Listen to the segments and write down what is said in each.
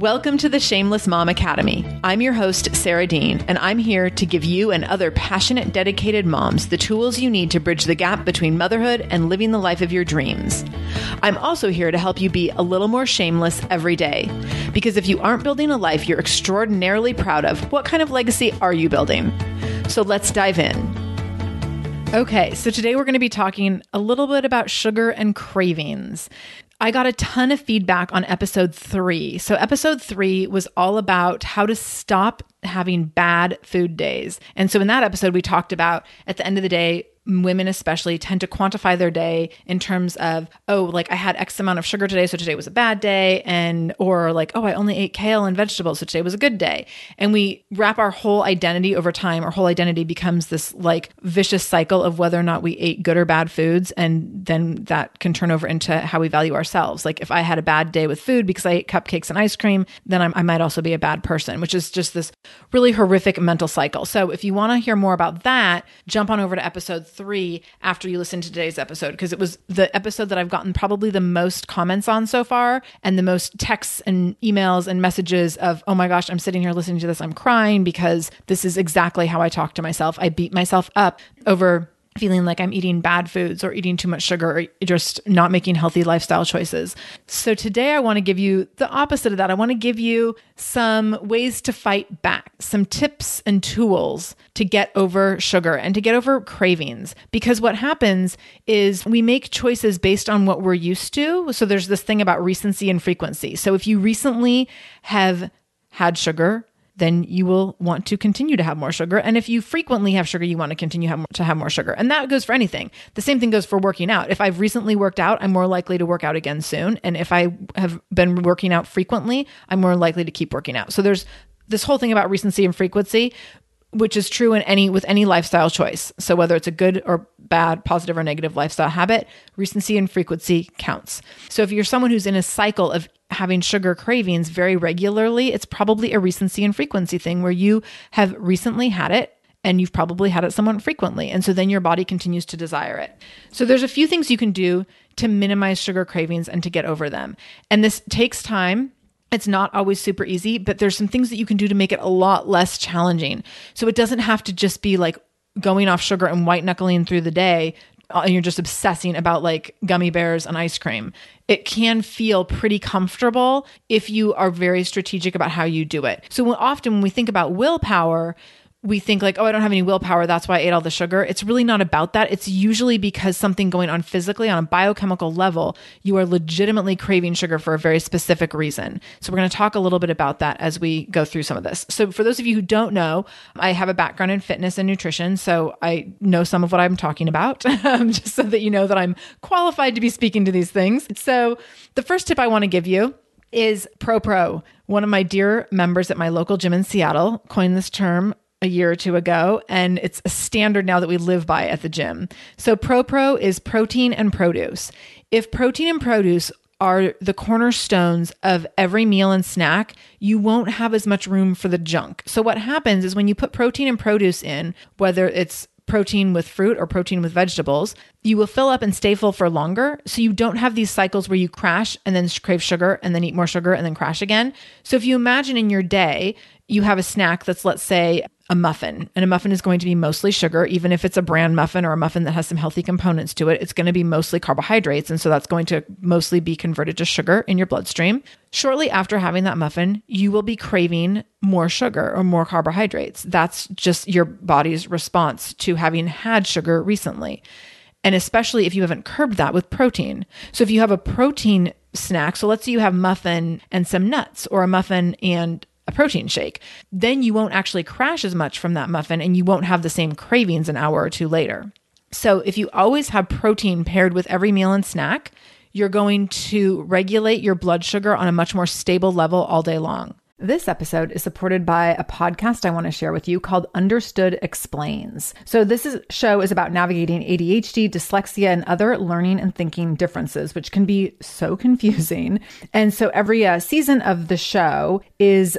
Welcome to the Shameless Mom Academy. I'm your host, Sarah Dean, and I'm here to give you and other passionate, dedicated moms the tools you need to bridge the gap between motherhood and living the life of your dreams. I'm also here to help you be a little more shameless every day. Because if you aren't building a life you're extraordinarily proud of, what kind of legacy are you building? So let's dive in. Okay, so today we're going to be talking a little bit about sugar and cravings. I got a ton of feedback on episode three. So, episode three was all about how to stop having bad food days. And so, in that episode, we talked about at the end of the day, women especially tend to quantify their day in terms of oh like i had x amount of sugar today so today was a bad day and or like oh i only ate kale and vegetables so today was a good day. And we wrap our whole identity over time. Our whole identity becomes this like vicious cycle of whether or not we ate good or bad foods and then that can turn over into how we value ourselves. Like if i had a bad day with food because i ate cupcakes and ice cream then I'm, i might also be a bad person which is just this really horrific mental cycle. So if you want to hear more about that jump on over to episode three after you listen to today's episode because it was the episode that I've gotten probably the most comments on so far and the most texts and emails and messages of, oh my gosh, I'm sitting here listening to this. I'm crying because this is exactly how I talk to myself. I beat myself up over feeling like I'm eating bad foods or eating too much sugar or just not making healthy lifestyle choices. So today I want to give you the opposite of that. I want to give you some ways to fight back, some tips and tools to get over sugar and to get over cravings. Because what happens is we make choices based on what we're used to. So there's this thing about recency and frequency. So if you recently have had sugar, then you will want to continue to have more sugar. And if you frequently have sugar, you want to continue have, to have more sugar. And that goes for anything. The same thing goes for working out. If I've recently worked out, I'm more likely to work out again soon. And if I have been working out frequently, I'm more likely to keep working out. So there's this whole thing about recency and frequency which is true in any with any lifestyle choice. So whether it's a good or bad, positive or negative lifestyle habit, recency and frequency counts. So if you're someone who's in a cycle of having sugar cravings very regularly, it's probably a recency and frequency thing where you have recently had it and you've probably had it somewhat frequently. And so then your body continues to desire it. So there's a few things you can do to minimize sugar cravings and to get over them. And this takes time it's not always super easy, but there's some things that you can do to make it a lot less challenging. So it doesn't have to just be like going off sugar and white knuckling through the day uh, and you're just obsessing about like gummy bears and ice cream. It can feel pretty comfortable if you are very strategic about how you do it. So often when we think about willpower, we think like, oh, I don't have any willpower. That's why I ate all the sugar. It's really not about that. It's usually because something going on physically on a biochemical level, you are legitimately craving sugar for a very specific reason. So we're going to talk a little bit about that as we go through some of this. So for those of you who don't know, I have a background in fitness and nutrition. So I know some of what I'm talking about, um, just so that you know that I'm qualified to be speaking to these things. So the first tip I want to give you is Pro Pro. One of my dear members at my local gym in Seattle coined this term a year or two ago, and it's a standard now that we live by at the gym. So, Pro Pro is protein and produce. If protein and produce are the cornerstones of every meal and snack, you won't have as much room for the junk. So, what happens is when you put protein and produce in, whether it's protein with fruit or protein with vegetables, you will fill up and stay full for longer. So you don't have these cycles where you crash and then crave sugar and then eat more sugar and then crash again. So if you imagine in your day, you have a snack that's, let's say, a muffin, and a muffin is going to be mostly sugar, even if it's a bran muffin or a muffin that has some healthy components to it, it's going to be mostly carbohydrates. And so that's going to mostly be converted to sugar in your bloodstream. Shortly after having that muffin, you will be craving more sugar or more carbohydrates. That's just your body's response to having had sugar recently. And especially if you haven't curbed that with protein. So if you have a protein snack, so let's say you have muffin and some nuts or a muffin and a protein shake. Then you won't actually crash as much from that muffin and you won't have the same cravings an hour or two later. So if you always have protein paired with every meal and snack, you're going to regulate your blood sugar on a much more stable level all day long. This episode is supported by a podcast I want to share with you called Understood Explains. So this is, show is about navigating ADHD, dyslexia, and other learning and thinking differences, which can be so confusing. And so every uh, season of the show is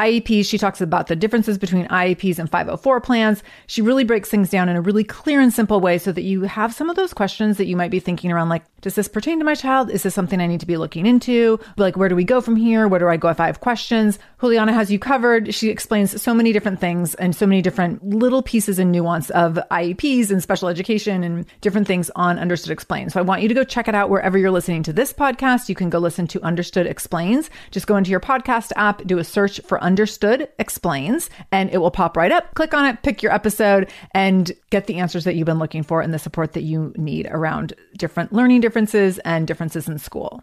IEPs, she talks about the differences between IEPs and 504 plans. She really breaks things down in a really clear and simple way so that you have some of those questions that you might be thinking around like, does this pertain to my child? Is this something I need to be looking into? Like, where do we go from here? Where do I go if I have questions? Juliana has you covered. She explains so many different things and so many different little pieces and nuance of IEPs and special education and different things on Understood Explains. So I want you to go check it out wherever you're listening to this podcast. You can go listen to Understood Explains. Just go into your podcast app, do a search for Understood Explains, and it will pop right up. Click on it, pick your episode, and get the answers that you've been looking for and the support that you need around different learning differences and differences in school.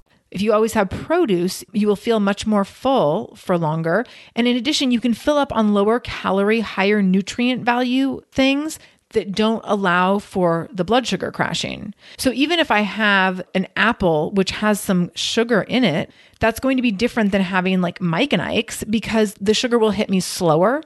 If you always have produce, you will feel much more full for longer. And in addition, you can fill up on lower calorie, higher nutrient value things that don't allow for the blood sugar crashing. So even if I have an apple, which has some sugar in it, that's going to be different than having like Mike and Ike's because the sugar will hit me slower.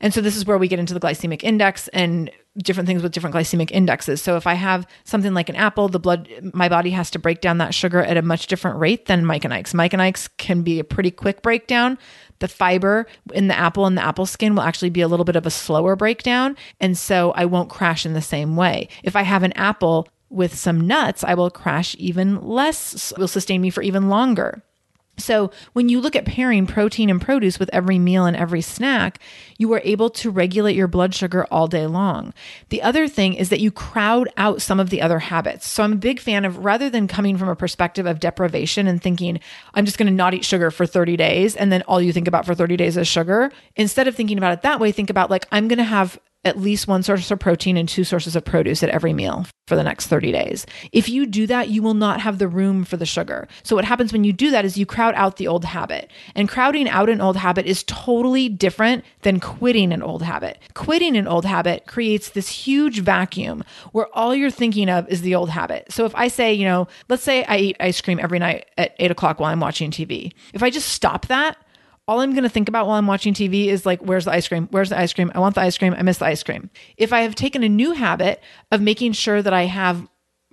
And so this is where we get into the glycemic index and different things with different glycemic indexes. So if I have something like an apple, the blood, my body has to break down that sugar at a much different rate than Mike and Ike's. Mike and Ike's can be a pretty quick breakdown. The fiber in the apple and the apple skin will actually be a little bit of a slower breakdown. And so I won't crash in the same way. If I have an apple with some nuts, I will crash even less, will sustain me for even longer. So, when you look at pairing protein and produce with every meal and every snack, you are able to regulate your blood sugar all day long. The other thing is that you crowd out some of the other habits. So, I'm a big fan of rather than coming from a perspective of deprivation and thinking, I'm just going to not eat sugar for 30 days, and then all you think about for 30 days is sugar, instead of thinking about it that way, think about like, I'm going to have at least one source of protein and two sources of produce at every meal for the next 30 days. If you do that, you will not have the room for the sugar. So, what happens when you do that is you crowd out the old habit. And crowding out an old habit is totally different than quitting an old habit. Quitting an old habit creates this huge vacuum where all you're thinking of is the old habit. So, if I say, you know, let's say I eat ice cream every night at eight o'clock while I'm watching TV, if I just stop that, all I'm going to think about while I'm watching TV is like, where's the ice cream? Where's the ice cream? I want the ice cream. I miss the ice cream. If I have taken a new habit of making sure that I have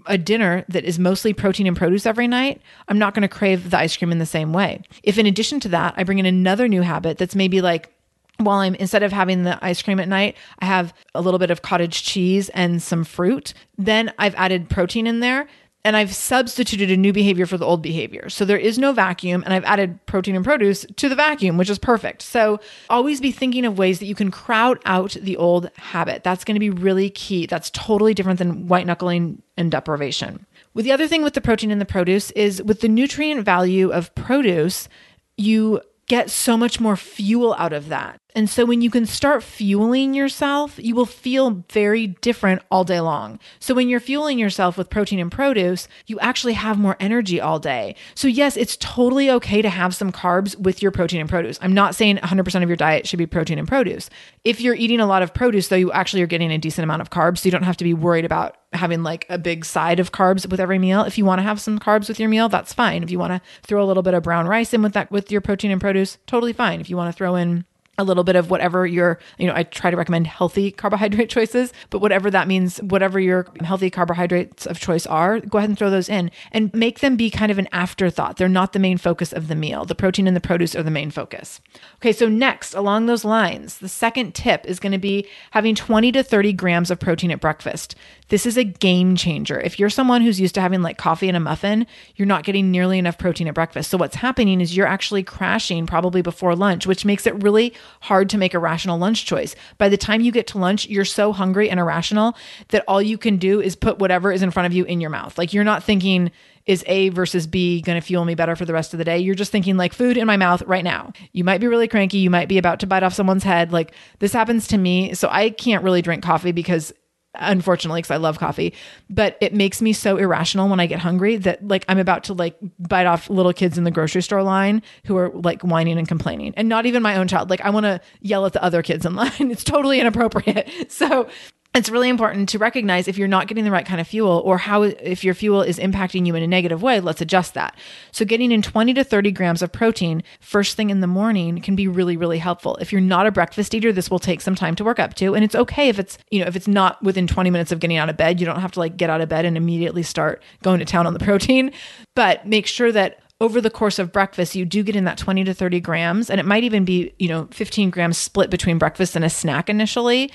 a dinner that is mostly protein and produce every night, I'm not going to crave the ice cream in the same way. If in addition to that, I bring in another new habit that's maybe like, while I'm instead of having the ice cream at night, I have a little bit of cottage cheese and some fruit. Then I've added protein in there and I've substituted a new behavior for the old behavior. So there is no vacuum, and I've added protein and produce to the vacuum, which is perfect. So always be thinking of ways that you can crowd out the old habit. That's going to be really key. That's totally different than white knuckling and deprivation. With the other thing with the protein and the produce is with the nutrient value of produce, you get so much more fuel out of that. And so when you can start fueling yourself, you will feel very different all day long. So when you're fueling yourself with protein and produce, you actually have more energy all day. So yes, it's totally okay to have some carbs with your protein and produce. I'm not saying 100% of your diet should be protein and produce. If you're eating a lot of produce though, you actually are getting a decent amount of carbs, so you don't have to be worried about having like a big side of carbs with every meal. If you want to have some carbs with your meal, that's fine. If you want to throw a little bit of brown rice in with that with your protein and produce, totally fine. If you want to throw in a little bit of whatever your, you know, I try to recommend healthy carbohydrate choices, but whatever that means, whatever your healthy carbohydrates of choice are, go ahead and throw those in and make them be kind of an afterthought. They're not the main focus of the meal. The protein and the produce are the main focus. Okay, so next, along those lines, the second tip is going to be having 20 to 30 grams of protein at breakfast. This is a game changer. If you're someone who's used to having like coffee and a muffin, you're not getting nearly enough protein at breakfast. So what's happening is you're actually crashing probably before lunch, which makes it really hard to make a rational lunch choice. By the time you get to lunch, you're so hungry and irrational that all you can do is put whatever is in front of you in your mouth. Like you're not thinking, is A versus B going to fuel me better for the rest of the day? You're just thinking like food in my mouth right now. You might be really cranky. You might be about to bite off someone's head. Like this happens to me. So I can't really drink coffee because unfortunately because I love coffee, but it makes me so irrational when I get hungry that like I'm about to like bite off little kids in the grocery store line who are like whining and complaining and not even my own child. Like I want to yell at the other kids in line. It's totally inappropriate. So it's really important to recognize if you're not getting the right kind of fuel or how if your fuel is impacting you in a negative way let's adjust that. So getting in 20 to 30 grams of protein first thing in the morning can be really really helpful. If you're not a breakfast eater this will take some time to work up to and it's okay if it's you know if it's not within 20 minutes of getting out of bed you don't have to like get out of bed and immediately start going to town on the protein. But make sure that over the course of breakfast, you do get in that 20 to 30 grams, and it might even be, you know, 15 grams split between breakfast and a snack initially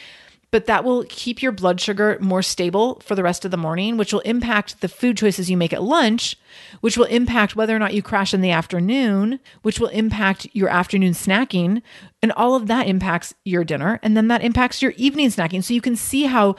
but that will keep your blood sugar more stable for the rest of the morning, which will impact the food choices you make at lunch, which will impact whether or not you crash in the afternoon, which will impact your afternoon snacking. And all of that impacts your dinner. And then that impacts your evening snacking. So you can see how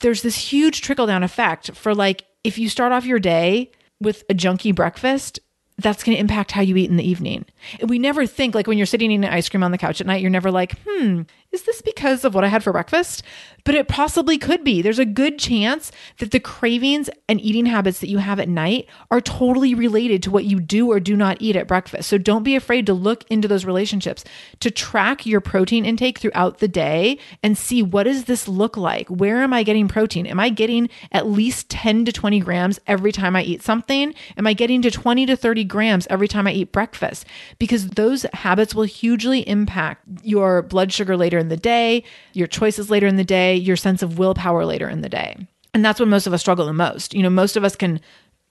there's this huge trickle down effect for like if you start off your day with a junky breakfast, that's going to impact how you eat in the evening. And we never think, like when you're sitting eating ice cream on the couch at night, you're never like, hmm, is this because of what I had for breakfast? But it possibly could be. There's a good chance that the cravings and eating habits that you have at night are totally related to what you do or do not eat at breakfast. So don't be afraid to look into those relationships, to track your protein intake throughout the day and see what does this look like? Where am I getting protein? Am I getting at least 10 to 20 grams every time I eat something? Am I getting to 20 to 30 grams every time I eat breakfast? Because those habits will hugely impact your blood sugar later in the day, your choices later in the day, your sense of willpower later in the day. And that's when most of us struggle the most. You know, most of us can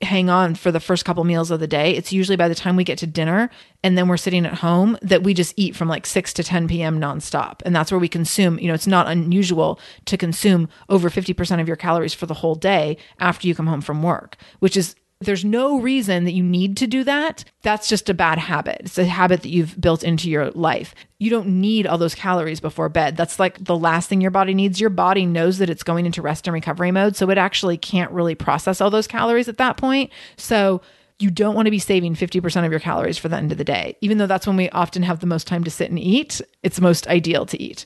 hang on for the first couple meals of the day. It's usually by the time we get to dinner and then we're sitting at home that we just eat from like 6 to 10 p.m. nonstop. And that's where we consume, you know, it's not unusual to consume over 50% of your calories for the whole day after you come home from work, which is there's no reason that you need to do that. That's just a bad habit. It's a habit that you've built into your life. You don't need all those calories before bed. That's like the last thing your body needs. Your body knows that it's going into rest and recovery mode. So it actually can't really process all those calories at that point. So you don't want to be saving 50% of your calories for the end of the day. Even though that's when we often have the most time to sit and eat, it's most ideal to eat.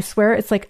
swear it's like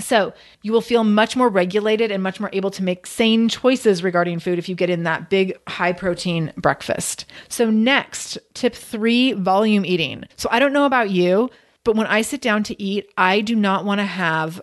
So you will feel much more regulated and much more able to make sane choices regarding food if you get in that big high protein breakfast. So, next, tip three volume eating. So, I don't know about you, but when I sit down to eat, I do not want to have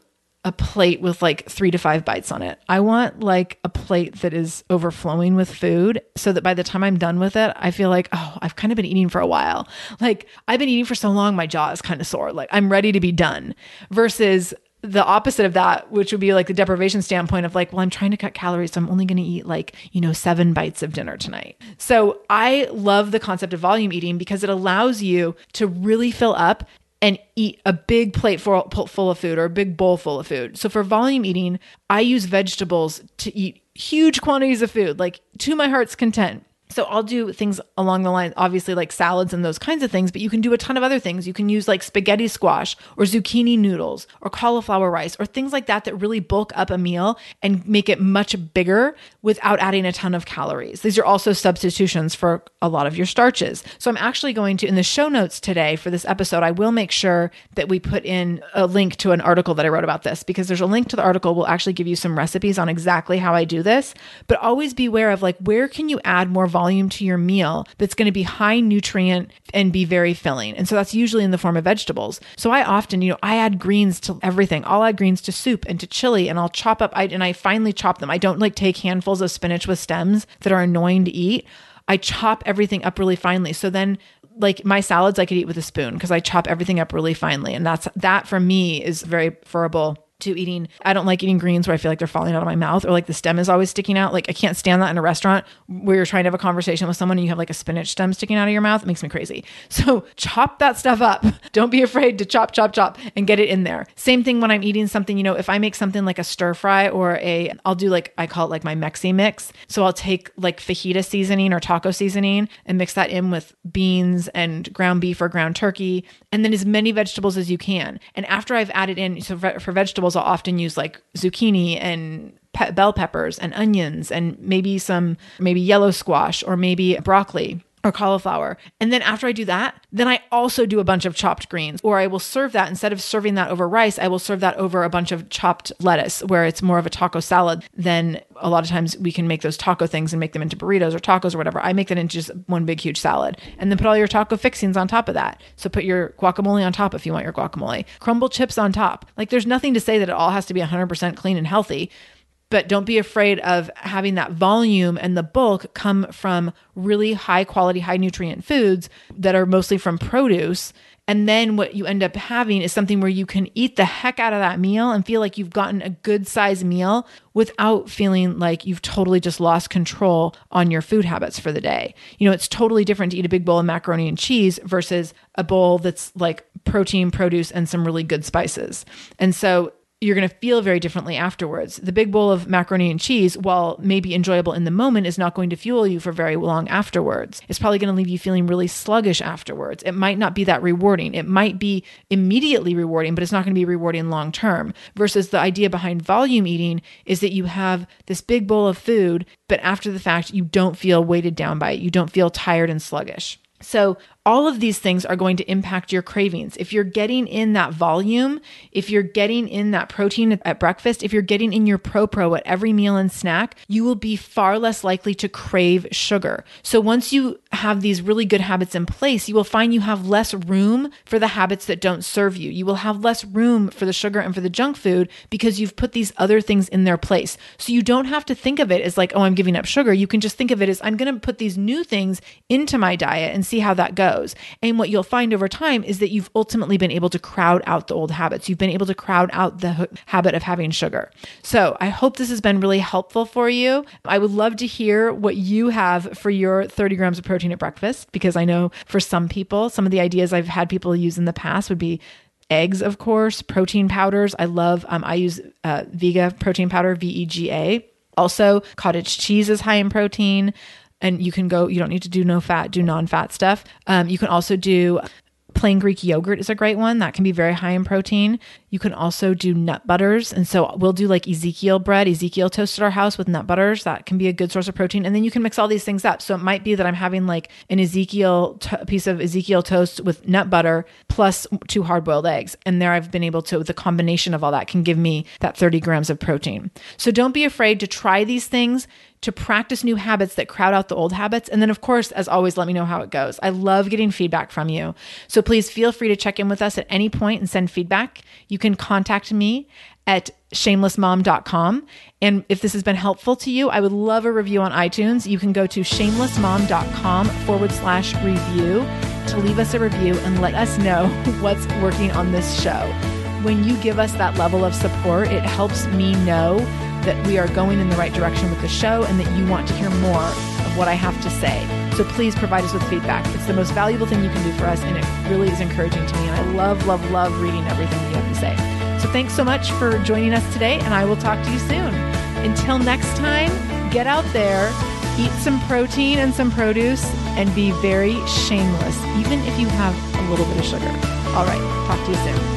a plate with like three to five bites on it. I want like a plate that is overflowing with food so that by the time I'm done with it, I feel like, oh, I've kind of been eating for a while. Like I've been eating for so long, my jaw is kind of sore. Like I'm ready to be done versus the opposite of that, which would be like the deprivation standpoint of like, well, I'm trying to cut calories, so I'm only going to eat like, you know, seven bites of dinner tonight. So I love the concept of volume eating because it allows you to really fill up and eat a big plate full, full of food or a big bowl full of food. So for volume eating, I use vegetables to eat huge quantities of food, like to my heart's content. So I'll do things along the line, obviously like salads and those kinds of things, but you can do a ton of other things. You can use like spaghetti squash or zucchini noodles or cauliflower rice or things like that that really bulk up a meal and make it much bigger without adding a ton of calories. These are also substitutions for a lot of your starches. So I'm actually going to, in the show notes today for this episode, I will make sure that we put in a link to an article that I wrote about this because there's a link to the article will actually give you some recipes on exactly how I do this. But always beware of like where can you add more volume to your meal that's going to be high nutrient and be very filling. And so that's usually in the form of vegetables. So I often, you know, I add greens to everything. I'll add greens to soup and to chili and I'll chop up I, and I finely chop them. I don't like take handfuls of spinach with stems that are annoying to eat. I chop everything up really finely. So then like my salads I could eat with a spoon because I chop everything up really finely. And that's that for me is very preferable to eating. I don't like eating greens where I feel like they're falling out of my mouth or like the stem is always sticking out. Like I can't stand that in a restaurant where you're trying to have a conversation with someone and you have like a spinach stem sticking out of your mouth. It makes me crazy. So chop that stuff up. Don't be afraid to chop, chop, chop and get it in there. Same thing when I'm eating something, you know, if I make something like a stir fry or a, I'll do like, I call it like my Mexi mix. So I'll take like fajita seasoning or taco seasoning and mix that in with beans and ground beef or ground turkey and then as many vegetables as you can. And after I've added in, so for vegetables, I'll often use like zucchini and pe- bell peppers and onions and maybe some, maybe yellow squash or maybe broccoli or cauliflower. And then after I do that, then I also do a bunch of chopped greens, or I will serve that instead of serving that over rice, I will serve that over a bunch of chopped lettuce, where it's more of a taco salad. Then a lot of times we can make those taco things and make them into burritos or tacos or whatever. I make that into just one big, huge salad. And then put all your taco fixings on top of that. So put your guacamole on top if you want your guacamole, crumble chips on top. Like there's nothing to say that it all has to be 100% clean and healthy but don't be afraid of having that volume and the bulk come from really high quality, high nutrient foods that are mostly from produce. And then what you end up having is something where you can eat the heck out of that meal and feel like you've gotten a good size meal without feeling like you've totally just lost control on your food habits for the day. You know, it's totally different to eat a big bowl of macaroni and cheese versus a bowl that's like protein, produce, and some really good spices. And so you're going to feel very differently afterwards. The big bowl of macaroni and cheese, while maybe enjoyable in the moment, is not going to fuel you for very long afterwards. It's probably going to leave you feeling really sluggish afterwards. It might not be that rewarding. It might be immediately rewarding, but it's not going to be rewarding long term. Versus the idea behind volume eating is that you have this big bowl of food, but after the fact, you don't feel weighted down by it. You don't feel tired and sluggish. So, all of these things are going to impact your cravings. If you're getting in that volume, if you're getting in that protein at breakfast, if you're getting in your pro pro at every meal and snack, you will be far less likely to crave sugar. So once you have these really good habits in place, you will find you have less room for the habits that don't serve you. You will have less room for the sugar and for the junk food because you've put these other things in their place. So you don't have to think of it as like, oh, I'm giving up sugar. You can just think of it as I'm going to put these new things into my diet and see how that goes goes. And what you'll find over time is that you've ultimately been able to crowd out the old habits. You've been able to crowd out the habit of having sugar. So I hope this has been really helpful for you. I would love to hear what you have for your 30 grams of protein at breakfast, because I know for some people, some of the ideas I've had people use in the past would be eggs, of course, protein powders. I love, um, I use uh, Vega protein powder, V E G A. Also, cottage cheese is high in protein and you can go you don't need to do no fat do non-fat stuff um, you can also do plain greek yogurt is a great one that can be very high in protein you can also do nut butters. And so we'll do like Ezekiel bread, Ezekiel toast at our house with nut butters. That can be a good source of protein. And then you can mix all these things up. So it might be that I'm having like an Ezekiel piece of Ezekiel toast with nut butter plus two hard boiled eggs. And there I've been able to, the combination of all that can give me that 30 grams of protein. So don't be afraid to try these things to practice new habits that crowd out the old habits. And then, of course, as always, let me know how it goes. I love getting feedback from you. So please feel free to check in with us at any point and send feedback. You can contact me at shamelessmom.com. And if this has been helpful to you, I would love a review on iTunes. You can go to shamelessmom.com forward slash review to leave us a review and let us know what's working on this show. When you give us that level of support, it helps me know that we are going in the right direction with the show and that you want to hear more of what I have to say. So please provide us with feedback. It's the most valuable thing you can do for us, and it really is encouraging to me. And I love, love, love reading everything that you have to say. So thanks so much for joining us today, and I will talk to you soon. Until next time, get out there, eat some protein and some produce, and be very shameless, even if you have a little bit of sugar. All right, talk to you soon.